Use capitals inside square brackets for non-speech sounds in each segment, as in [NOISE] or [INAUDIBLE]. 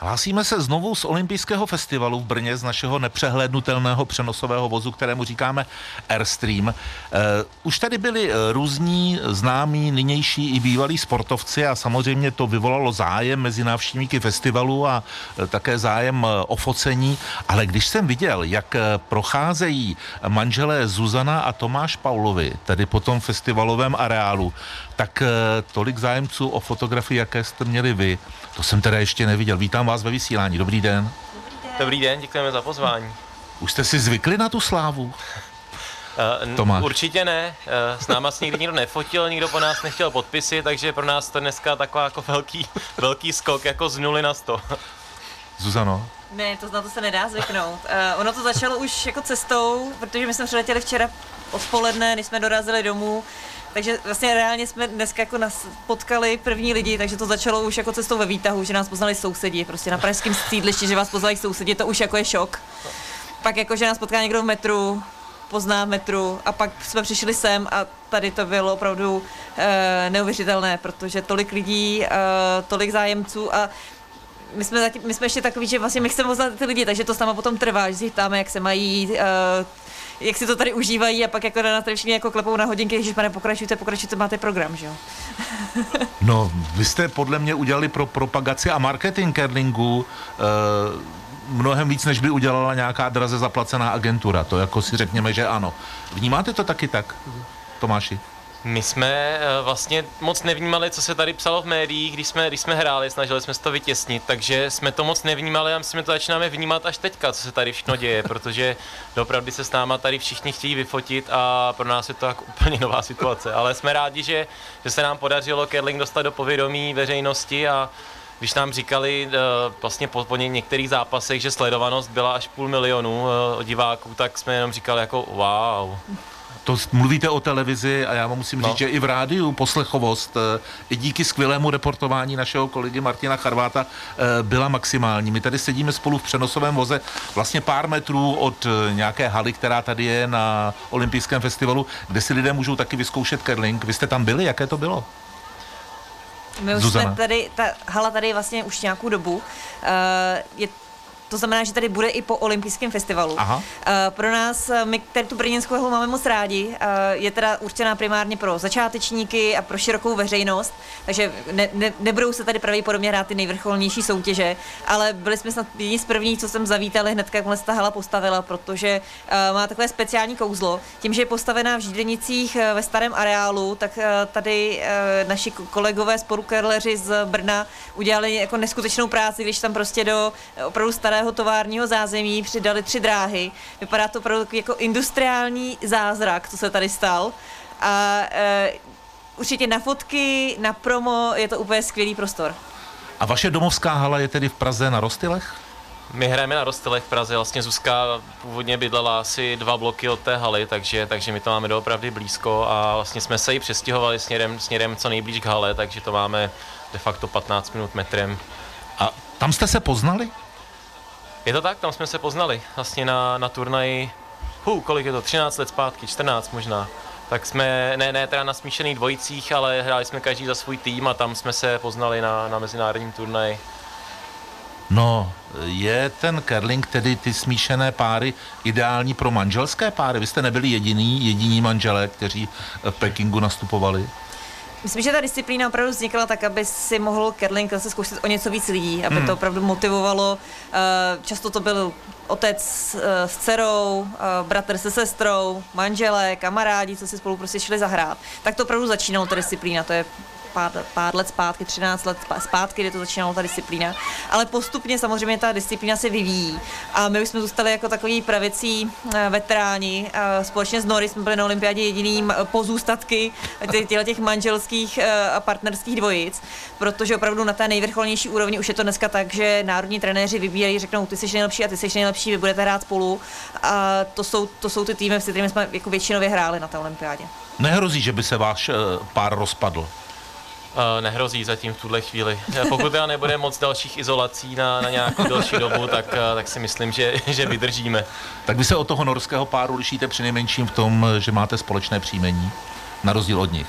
Hlásíme se znovu z olympijského festivalu v Brně z našeho nepřehlednutelného přenosového vozu, kterému říkáme Airstream. Uh, už tady byli uh, různí známí, nynější i bývalí sportovci a samozřejmě to vyvolalo zájem mezi návštěvníky festivalu a uh, také zájem o focení, ale když jsem viděl, jak procházejí manželé Zuzana a Tomáš Paulovi, tedy po tom festivalovém areálu, tak uh, tolik zájemců o fotografii, jaké jste měli vy, to jsem teda ještě neviděl. Vítám vás ve vysílání. Dobrý den. Dobrý den, Dobrý den děkujeme za pozvání. Už jste si zvykli na tu slávu? Uh, Tomáš. Určitě ne. Uh, s náma se nikdy nikdo nefotil, nikdo po nás nechtěl podpisy, takže pro nás to dneska taková jako velký, [LAUGHS] velký skok jako z nuly na sto. Zuzano? Ne, to na to se nedá zvyknout. Uh, ono to začalo už jako cestou, protože my jsme přiletěli včera odpoledne, když jsme dorazili domů, takže vlastně reálně jsme dneska jako nás potkali první lidi, takže to začalo už jako cestou ve výtahu, že nás poznali sousedi, prostě na pražském sídlišti, že vás poznali sousedi, to už jako je šok. Pak jako, že nás potká někdo v metru, pozná metru a pak jsme přišli sem a tady to bylo opravdu e, neuvěřitelné, protože tolik lidí, e, tolik zájemců a my jsme, zatím, my jsme ještě takový, že vlastně my chceme poznat ty lidi, takže to s náma potom trvá, že si ptáme, jak se mají, e, jak si to tady užívají a pak jako na všichni jako klepou na hodinky, že pane, pokračujte, pokračujte, máte program, že jo? [LAUGHS] no, vy jste podle mě udělali pro propagaci a marketing curlingu uh, mnohem víc, než by udělala nějaká draze zaplacená agentura. To jako si řekněme, že ano. Vnímáte to taky tak, Tomáši? My jsme eh, vlastně moc nevnímali, co se tady psalo v médiích, když jsme, když jsme hráli, snažili jsme se to vytěsnit, takže jsme to moc nevnímali a myslím, že to začínáme vnímat až teďka, co se tady všechno děje, protože opravdu se s náma tady všichni chtějí vyfotit a pro nás je to jako úplně nová situace, ale jsme rádi, že, že se nám podařilo Kerling dostat do povědomí veřejnosti a když nám říkali uh, vlastně po, po některých zápasech, že sledovanost byla až půl milionu uh, diváků, tak jsme jenom říkali jako wow. To mluvíte o televizi a já vám musím no. říct, že i v rádiu poslechovost eh, i díky skvělému reportování našeho kolegy Martina Charváta eh, byla maximální. My tady sedíme spolu v přenosovém voze vlastně pár metrů od eh, nějaké haly, která tady je na olympijském festivalu, kde si lidé můžou taky vyzkoušet curling. Vy jste tam byli? Jaké to bylo? My už Zuzana. jsme tady, ta hala tady vlastně už nějakou dobu. Uh, je to znamená, že tady bude i po olympijském festivalu. Aha. Uh, pro nás, eh, my tady tu brněnskou hru máme moc rádi, uh, je teda určená primárně pro začátečníky a pro širokou veřejnost, takže ne, ne, nebudou se tady pravděpodobně hrát ty nejvrcholnější soutěže, ale byli jsme snad jedni z prvních, co jsem zavítali hned, jak ta hala postavila, protože uh, má takové speciální kouzlo. Tím, že je postavená v Žídenicích uh, ve starém areálu, tak uh, tady uh, naši kolegové sporukerleři z Brna udělali jako neskutečnou práci, když tam prostě do opravdu staré celého továrního zázemí přidali tři dráhy. Vypadá to opravdu jako industriální zázrak, co se tady stal. A e, určitě na fotky, na promo je to úplně skvělý prostor. A vaše domovská hala je tedy v Praze na Rostylech? My hrajeme na Rostylech v Praze, vlastně Zuzka původně bydlela asi dva bloky od té haly, takže, takže my to máme doopravdy blízko a vlastně jsme se i přestěhovali směrem, směrem co nejblíž k hale, takže to máme de facto 15 minut metrem. A tam jste se poznali? Je to tak, tam jsme se poznali vlastně na, na turnaji, hu, kolik je to, 13 let zpátky, 14 možná. Tak jsme, ne, ne teda na smíšených dvojicích, ale hráli jsme každý za svůj tým a tam jsme se poznali na, na mezinárodním turnaji. No, je ten curling, tedy ty smíšené páry, ideální pro manželské páry? Vy jste nebyli jediný, jediní manželé, kteří v Pekingu nastupovali? Myslím, že ta disciplína opravdu vznikla tak, aby si mohl curling zase zkoušet o něco víc lidí, aby hmm. to opravdu motivovalo. Eh, často to byl otec eh, s dcerou, eh, bratr se sestrou, manželé, kamarádi, co si spolu prostě šli zahrát. Tak to opravdu začínalo ta disciplína, to je pár, pár let zpátky, 13 let zpátky, kdy to začínalo ta disciplína. Ale postupně samozřejmě ta disciplína se vyvíjí. A my už jsme zůstali jako takový pravicí eh, veteráni. Společně s Nory jsme byli na olympiádě jediným eh, pozůstatky těch manželských eh, a partnerských dvojic, protože opravdu na té nejvrcholnější úrovni už je to dneska tak, že národní trenéři vybírají, řeknou, ty jsi nejlepší a ty jsi nejlepší, vy budete hrát spolu. A to jsou, to jsou ty týmy, s kterými jsme jako většinově hráli na té olympiádě. Nehrozí, že by se váš pár rozpadl? Uh, nehrozí zatím v tuhle chvíli. Pokud teda nebude moc dalších izolací na, na nějakou další dobu, tak, uh, tak si myslím, že, že vydržíme. Tak vy se od toho norského páru lišíte přinejmenším v tom, že máte společné příjmení, na rozdíl od nich.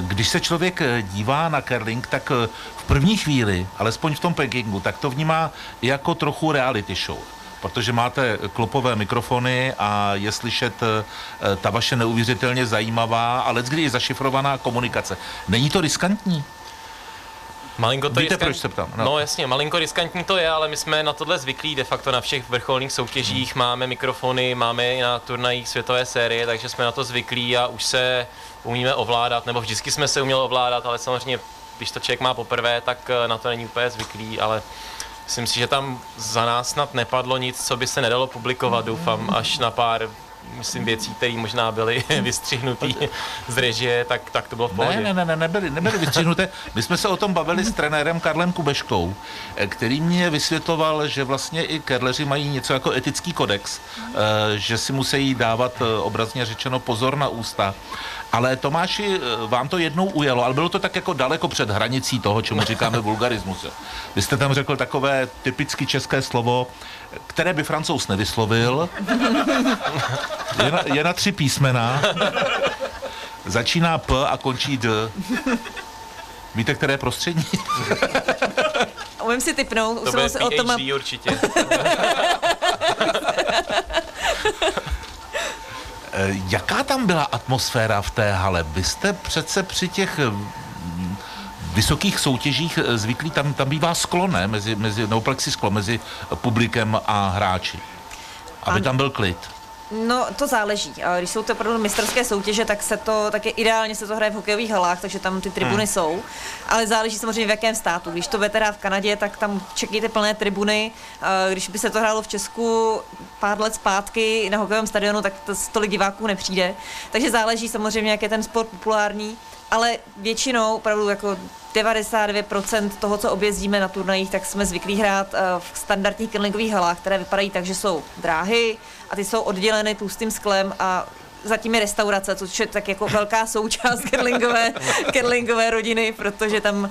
Když se člověk dívá na curling, tak v první chvíli, alespoň v tom Pekingu, tak to vnímá jako trochu reality show protože máte klopové mikrofony a je slyšet ta vaše neuvěřitelně zajímavá, ale kdy je zašifrovaná komunikace. Není to riskantní? Malinko to Víte, riskant... proč se ptám? No. no jasně, malinko riskantní to je, ale my jsme na tohle zvyklí de facto na všech vrcholných soutěžích, hmm. máme mikrofony, máme i na turnajích světové série, takže jsme na to zvyklí a už se umíme ovládat, nebo vždycky jsme se uměli ovládat, ale samozřejmě, když to člověk má poprvé, tak eh, na to není úplně zvyklý, ale myslím si, že tam za nás snad nepadlo nic, co by se nedalo publikovat, doufám, až na pár myslím, věcí, které možná byly [LAUGHS] vystřihnutý z režie, tak, tak to bylo v pohodě. Ne, ne, ne, nebyly, nebyly vystřihnuté. My jsme se o tom bavili s trenérem Karlem Kubeškou, eh, který mě vysvětloval, že vlastně i kerleři mají něco jako etický kodex, eh, že si musí dávat eh, obrazně řečeno pozor na ústa. Ale Tomáši, vám to jednou ujelo, ale bylo to tak jako daleko před hranicí toho, čemu říkáme [LAUGHS] vulgarismus. Vy jste tam řekl takové typicky české slovo, které by francouz nevyslovil. Je na, je na tři písmena. Začíná P a končí D. Víte, které prostředí? [LAUGHS] Umím si typnout. To bude o tom... určitě. [LAUGHS] Eh, jaká tam byla atmosféra v té hale? Vy jste přece při těch vysokých soutěžích eh, zvyklí, tam, tam bývá sklo, ne? Mezi, mezi, no sklo mezi publikem a hráči. Aby ano. tam byl klid. No, to záleží. Když jsou to opravdu mistrské soutěže, tak se to, tak je ideálně se to hraje v hokejových halách, takže tam ty tribuny hmm. jsou. Ale záleží samozřejmě v jakém státu. Když to veterá v Kanadě, tak tam čekejte plné tribuny. Když by se to hrálo v Česku pár let zpátky na hokejovém stadionu, tak to tolik diváků nepřijde. Takže záleží samozřejmě, jak je ten sport populární ale většinou opravdu jako 99% toho, co objezdíme na turnajích, tak jsme zvyklí hrát eh, v standardních curlingových halách, které vypadají tak, že jsou dráhy a ty jsou odděleny tlustým sklem a zatím je restaurace, což je tak jako velká součást kerlingové, [LAUGHS] kerlingové rodiny, protože tam uh,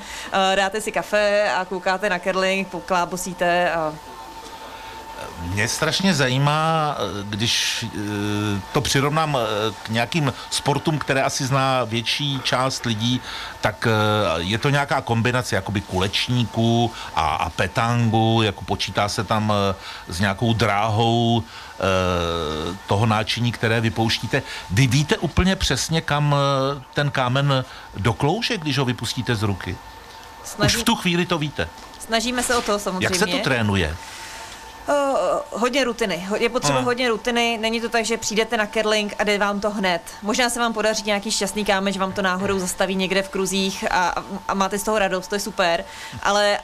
dáte si kafe a koukáte na kerling, poklábosíte a mě strašně zajímá, když eh, to přirovnám eh, k nějakým sportům, které asi zná větší část lidí, tak eh, je to nějaká kombinace jakoby kulečníků a, a petangu, jako počítá se tam s nějakou dráhou toho náčiní, které vypouštíte. Vy víte úplně přesně, kam ten kámen doklouže, když ho vypustíte z ruky? Snaží... Už v tu chvíli to víte. Snažíme se o to samozřejmě. Jak se to trénuje? Uh, hodně rutiny. Je potřeba hmm. hodně rutiny. Není to tak, že přijdete na curling a jde vám to hned. Možná se vám podaří nějaký šťastný kámen, že vám to náhodou zastaví někde v kruzích a, a máte z toho radost, to je super. Ale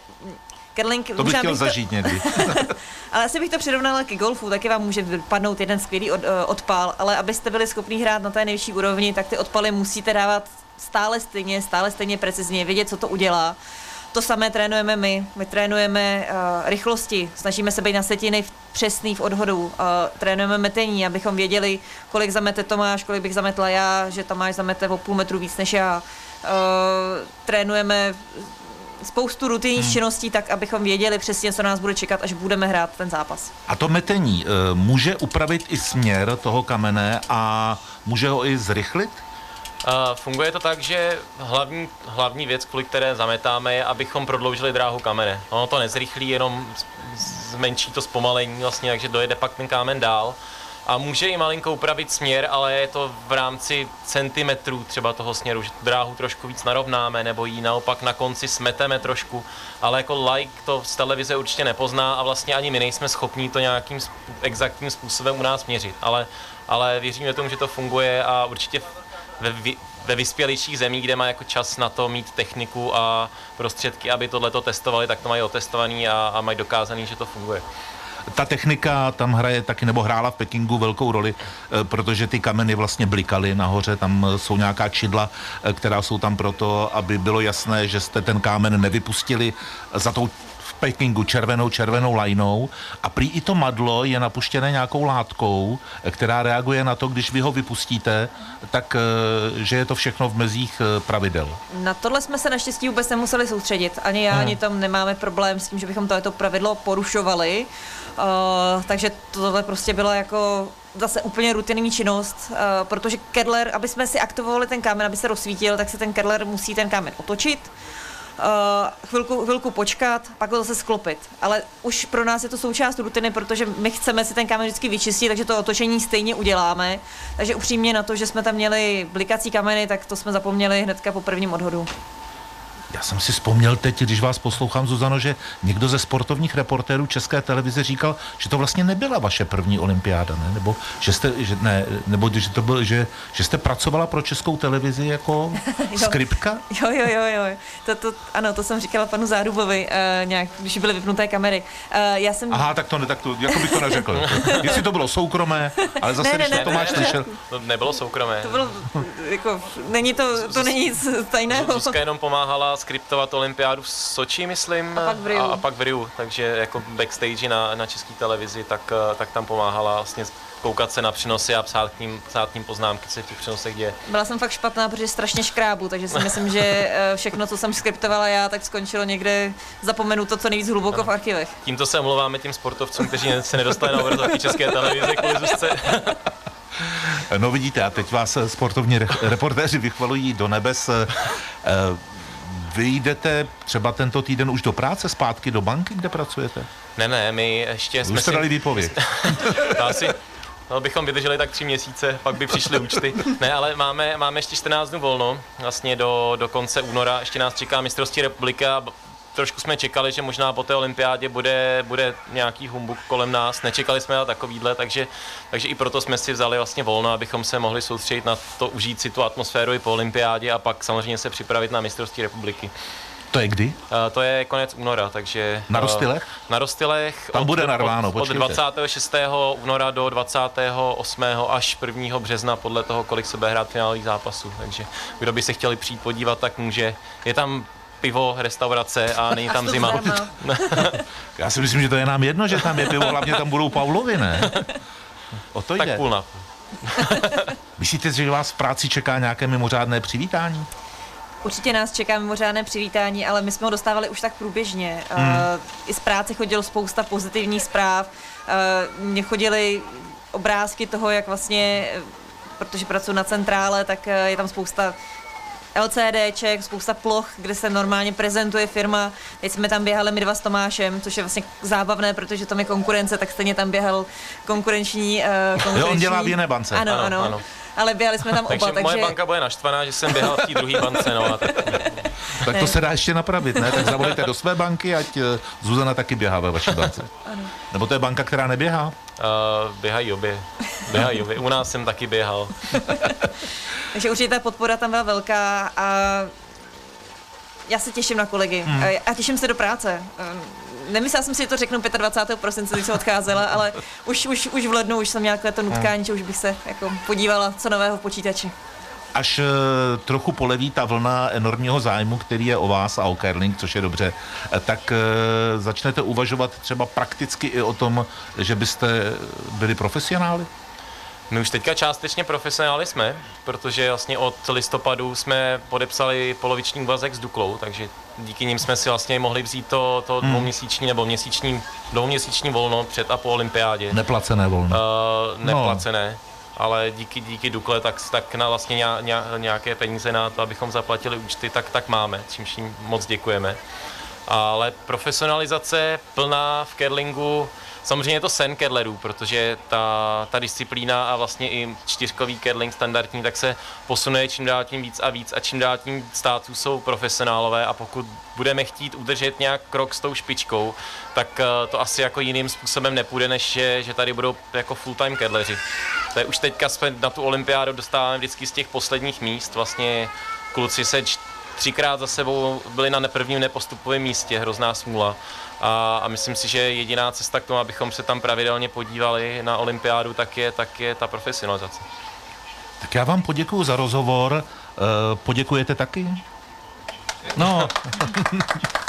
curling... To bych chtěl bych zažít to... někdy. [LAUGHS] ale asi bych to přirovnala ke golfu, taky vám může vypadnout jeden skvělý od, uh, odpal, ale abyste byli schopni hrát na té nejvyšší úrovni, tak ty odpaly musíte dávat stále stejně, stále stejně precizně, vědět, co to udělá. To samé trénujeme my. My trénujeme uh, rychlosti, snažíme se být na setiny přesný v odhodu. Uh, trénujeme metení, abychom věděli, kolik zamete Tomáš, kolik bych zametla já, že Tomáš zamete o půl metru víc než já. Uh, trénujeme spoustu rutinních hmm. činností, tak abychom věděli přesně, co nás bude čekat, až budeme hrát ten zápas. A to metení uh, může upravit i směr toho kamene a může ho i zrychlit? Funguje to tak, že hlavní, hlavní věc, kvůli které zametáme, je, abychom prodloužili dráhu kamene. Ono to nezrychlí, jenom zmenší to zpomalení, vlastně, takže dojede pak ten kámen dál. A může i malinko upravit směr, ale je to v rámci centimetrů třeba toho směru, že dráhu trošku víc narovnáme, nebo ji naopak na konci smeteme trošku. Ale jako like to z televize určitě nepozná a vlastně ani my nejsme schopní to nějakým exaktním způsobem u nás měřit. Ale, ale věříme tomu, že to funguje a určitě ve, ve vyspělejších zemích, kde má jako čas na to mít techniku a prostředky, aby tohle to testovali, tak to mají otestovaný a, a mají dokázaný, že to funguje. Ta technika tam hraje taky, nebo hrála v Pekingu velkou roli, eh, protože ty kameny vlastně blikaly nahoře, tam eh, jsou nějaká čidla, eh, která jsou tam proto, aby bylo jasné, že jste ten kámen nevypustili. Za tou v Pekingu červenou, červenou lajnou a prý i to madlo je napuštěné nějakou látkou, která reaguje na to, když vy ho vypustíte, tak že je to všechno v mezích pravidel. Na tohle jsme se naštěstí vůbec nemuseli soustředit. Ani já, hmm. ani tam nemáme problém s tím, že bychom tohleto pravidlo porušovali. Uh, takže tohle prostě bylo jako zase úplně rutinní činnost, uh, protože Kedler, aby jsme si aktivovali ten kámen, aby se rozsvítil, tak se ten Kedler musí ten kámen otočit, uh, chvilku, chvilku počkat, pak ho zase sklopit. Ale už pro nás je to součást rutiny, protože my chceme si ten kámen vždycky vyčistit, takže to otočení stejně uděláme. Takže upřímně na to, že jsme tam měli blikací kameny, tak to jsme zapomněli hnedka po prvním odhodu. Já jsem si vzpomněl teď, když vás poslouchám, Zuzano, že někdo ze sportovních reportérů České televize říkal, že to vlastně nebyla vaše první olympiáda, ne? Nebo že jste, že, ne, nebo že to byl, že, že jste pracovala pro Českou televizi jako skriptka? Jo, jo, jo, jo. To, to, ano, to jsem říkala panu Zárubovi, uh, nějak, když byly vypnuté kamery. Uh, já jsem... Aha, tak to, ne, tak to, jako bych to neřekl. Jestli to bylo soukromé, ale zase, ne, ne, když ne, to máš slyšel... To nebylo soukromé. To bylo, jako, není to, to není nic tajného. Zuzka jenom pomáhala skriptovat olympiádu v Soči, myslím, a pak v Riu, a, a pak v Riu takže jako backstage na, na české televizi, tak, eh, tak tam pomáhala vlastně koukat se na přenosy a psát k ním, psát k ním poznámky, co v těch přenosech děje. Byla jsem fakt špatná, protože strašně škrábu, takže si myslím, že eh, všechno, co jsem skriptovala já, tak skončilo někde zapomenuto co nejvíc hluboko ano. v archivech. Tímto se omlouváme těm sportovcům, kteří se nedostali na obrazovky české televize kvůli Zuzce. [LAUGHS] No vidíte, a teď vás sportovní reportéři vychvalují do nebes. Vy jdete třeba tento týden už do práce, zpátky do banky, kde pracujete? Ne, ne, my ještě Vy jsme jste si... dali výpověď. [LAUGHS] asi, No, bychom vydrželi tak tři měsíce, pak by přišly účty. Ne, ale máme, máme ještě 14 dnů volno, vlastně do, do konce února. Ještě nás čeká mistrovství republika trošku jsme čekali, že možná po té olympiádě bude, bude nějaký humbuk kolem nás. Nečekali jsme na takovýhle, takže, takže i proto jsme si vzali vlastně volno, abychom se mohli soustředit na to, užít si tu atmosféru i po olympiádě a pak samozřejmě se připravit na mistrovství republiky. To je kdy? Uh, to je konec února, takže... Na Rostilech? Uh, na Rostilech. Tam od, bude narváno, od, od 26. února do 28. až 1. března, podle toho, kolik se bude hrát finálových zápasů. Takže kdo by se chtěli přijít podívat, tak může. Je tam pivo, restaurace a [LAUGHS] není tam zima. [LAUGHS] Já si myslím, že to je nám jedno, že tam je pivo, hlavně tam budou Pavlovi, ne? O to tak jde. půl na [LAUGHS] Myslíte, že vás v práci čeká nějaké mimořádné přivítání? Určitě nás čeká mimořádné přivítání, ale my jsme ho dostávali už tak průběžně. Hmm. Uh, I z práce chodilo spousta pozitivních zpráv. Uh, Mně chodily obrázky toho, jak vlastně, protože pracuji na centrále, tak je tam spousta LCDček, spousta ploch, kde se normálně prezentuje firma. Teď jsme tam běhali my dva s Tomášem, což je vlastně zábavné, protože tam je konkurence, tak stejně tam běhal konkurenční... Uh, konkurenční... Jo, on dělá v jiné bance. Ano, ano. ano. ano. Ale běhali jsme tam [LAUGHS] oba, takže... moje banka bude naštvaná, že jsem běhal v té druhé bance, no a tak... tak to se dá ještě napravit, ne? Tak zavolejte do své banky, ať eh, Zuzana taky běhá ve vaší bance. Ano. Nebo to je banka, která neběhá? Uh, běhají obě. Běhají obě. U nás jsem taky běhal. [LAUGHS] Takže určitě ta podpora tam byla velká a já se těším na kolegy hmm. a těším se do práce. Nemyslela jsem si, že to řeknu 25. prosince, když jsem odcházela, ale už, už, už v lednu už jsem měla to nutkání, hmm. že už bych se jako podívala, co nového v počítači až uh, trochu poleví ta vlna enormního zájmu, který je o vás a o curling, což je dobře, eh, tak uh, začnete uvažovat třeba prakticky i o tom, že byste byli profesionáli? My už teďka částečně profesionáli jsme, protože vlastně od listopadu jsme podepsali poloviční úvazek s Duklou, takže díky nim jsme si vlastně mohli vzít to, to hmm. dvouměsíční nebo měsíční, dvouměsíční volno před a po olympiádě. Neplacené volno. Uh, neplacené. No ale díky, díky Dukle tak, tak na vlastně nějaké peníze na to, abychom zaplatili účty, tak, tak máme, čímž jim moc děkujeme. Ale profesionalizace plná v curlingu, samozřejmě je to sen curlerů, protože ta, ta disciplína a vlastně i čtyřkový curling standardní, tak se posunuje čím dál tím víc a víc a čím dál tím států jsou profesionálové a pokud budeme chtít udržet nějak krok s tou špičkou, tak eh, to asi jako jiným způsobem nepůjde, než že, že tady budou jako full-time kedleři. To je už teďka jsme na tu olympiádu dostáváme vždycky z těch posledních míst, vlastně kluci se třikrát za sebou byli na prvním nepostupovém místě, hrozná smůla. A, a myslím si, že jediná cesta k tomu, abychom se tam pravidelně podívali na olympiádu, tak je, tak je ta profesionalizace. Tak já vám poděkuji za rozhovor. Uh, poděkujete taky? No. [LAUGHS]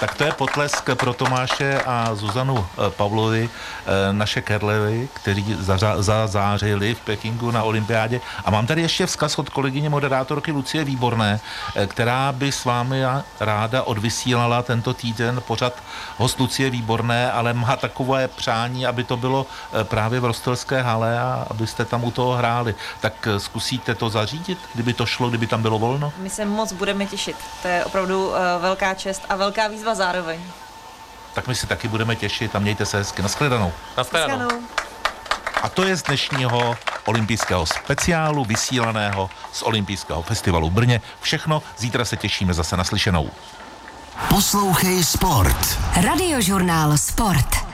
Tak to je potlesk pro Tomáše a Zuzanu eh, Pavlovi, eh, naše Kerlevy, kteří zazářili v Pekingu na olympiádě. A mám tady ještě vzkaz od kolegyně moderátorky Lucie Výborné, eh, která by s vámi ráda odvysílala tento týden pořad host Lucie Výborné, ale má takové přání, aby to bylo právě v Rostelské hale a abyste tam u toho hráli. Tak zkusíte to zařídit, kdyby to šlo, kdyby tam bylo volno? My se moc budeme těšit. To je opravdu velká čest a velká výzva zároveň. Tak my si taky budeme těšit a mějte se hezky. Naschledanou. Naschledanou. A to je z dnešního olympijského speciálu vysílaného z olympijského festivalu v Brně. Všechno, zítra se těšíme zase naslyšenou. Poslouchej Sport. Radiožurnál Sport.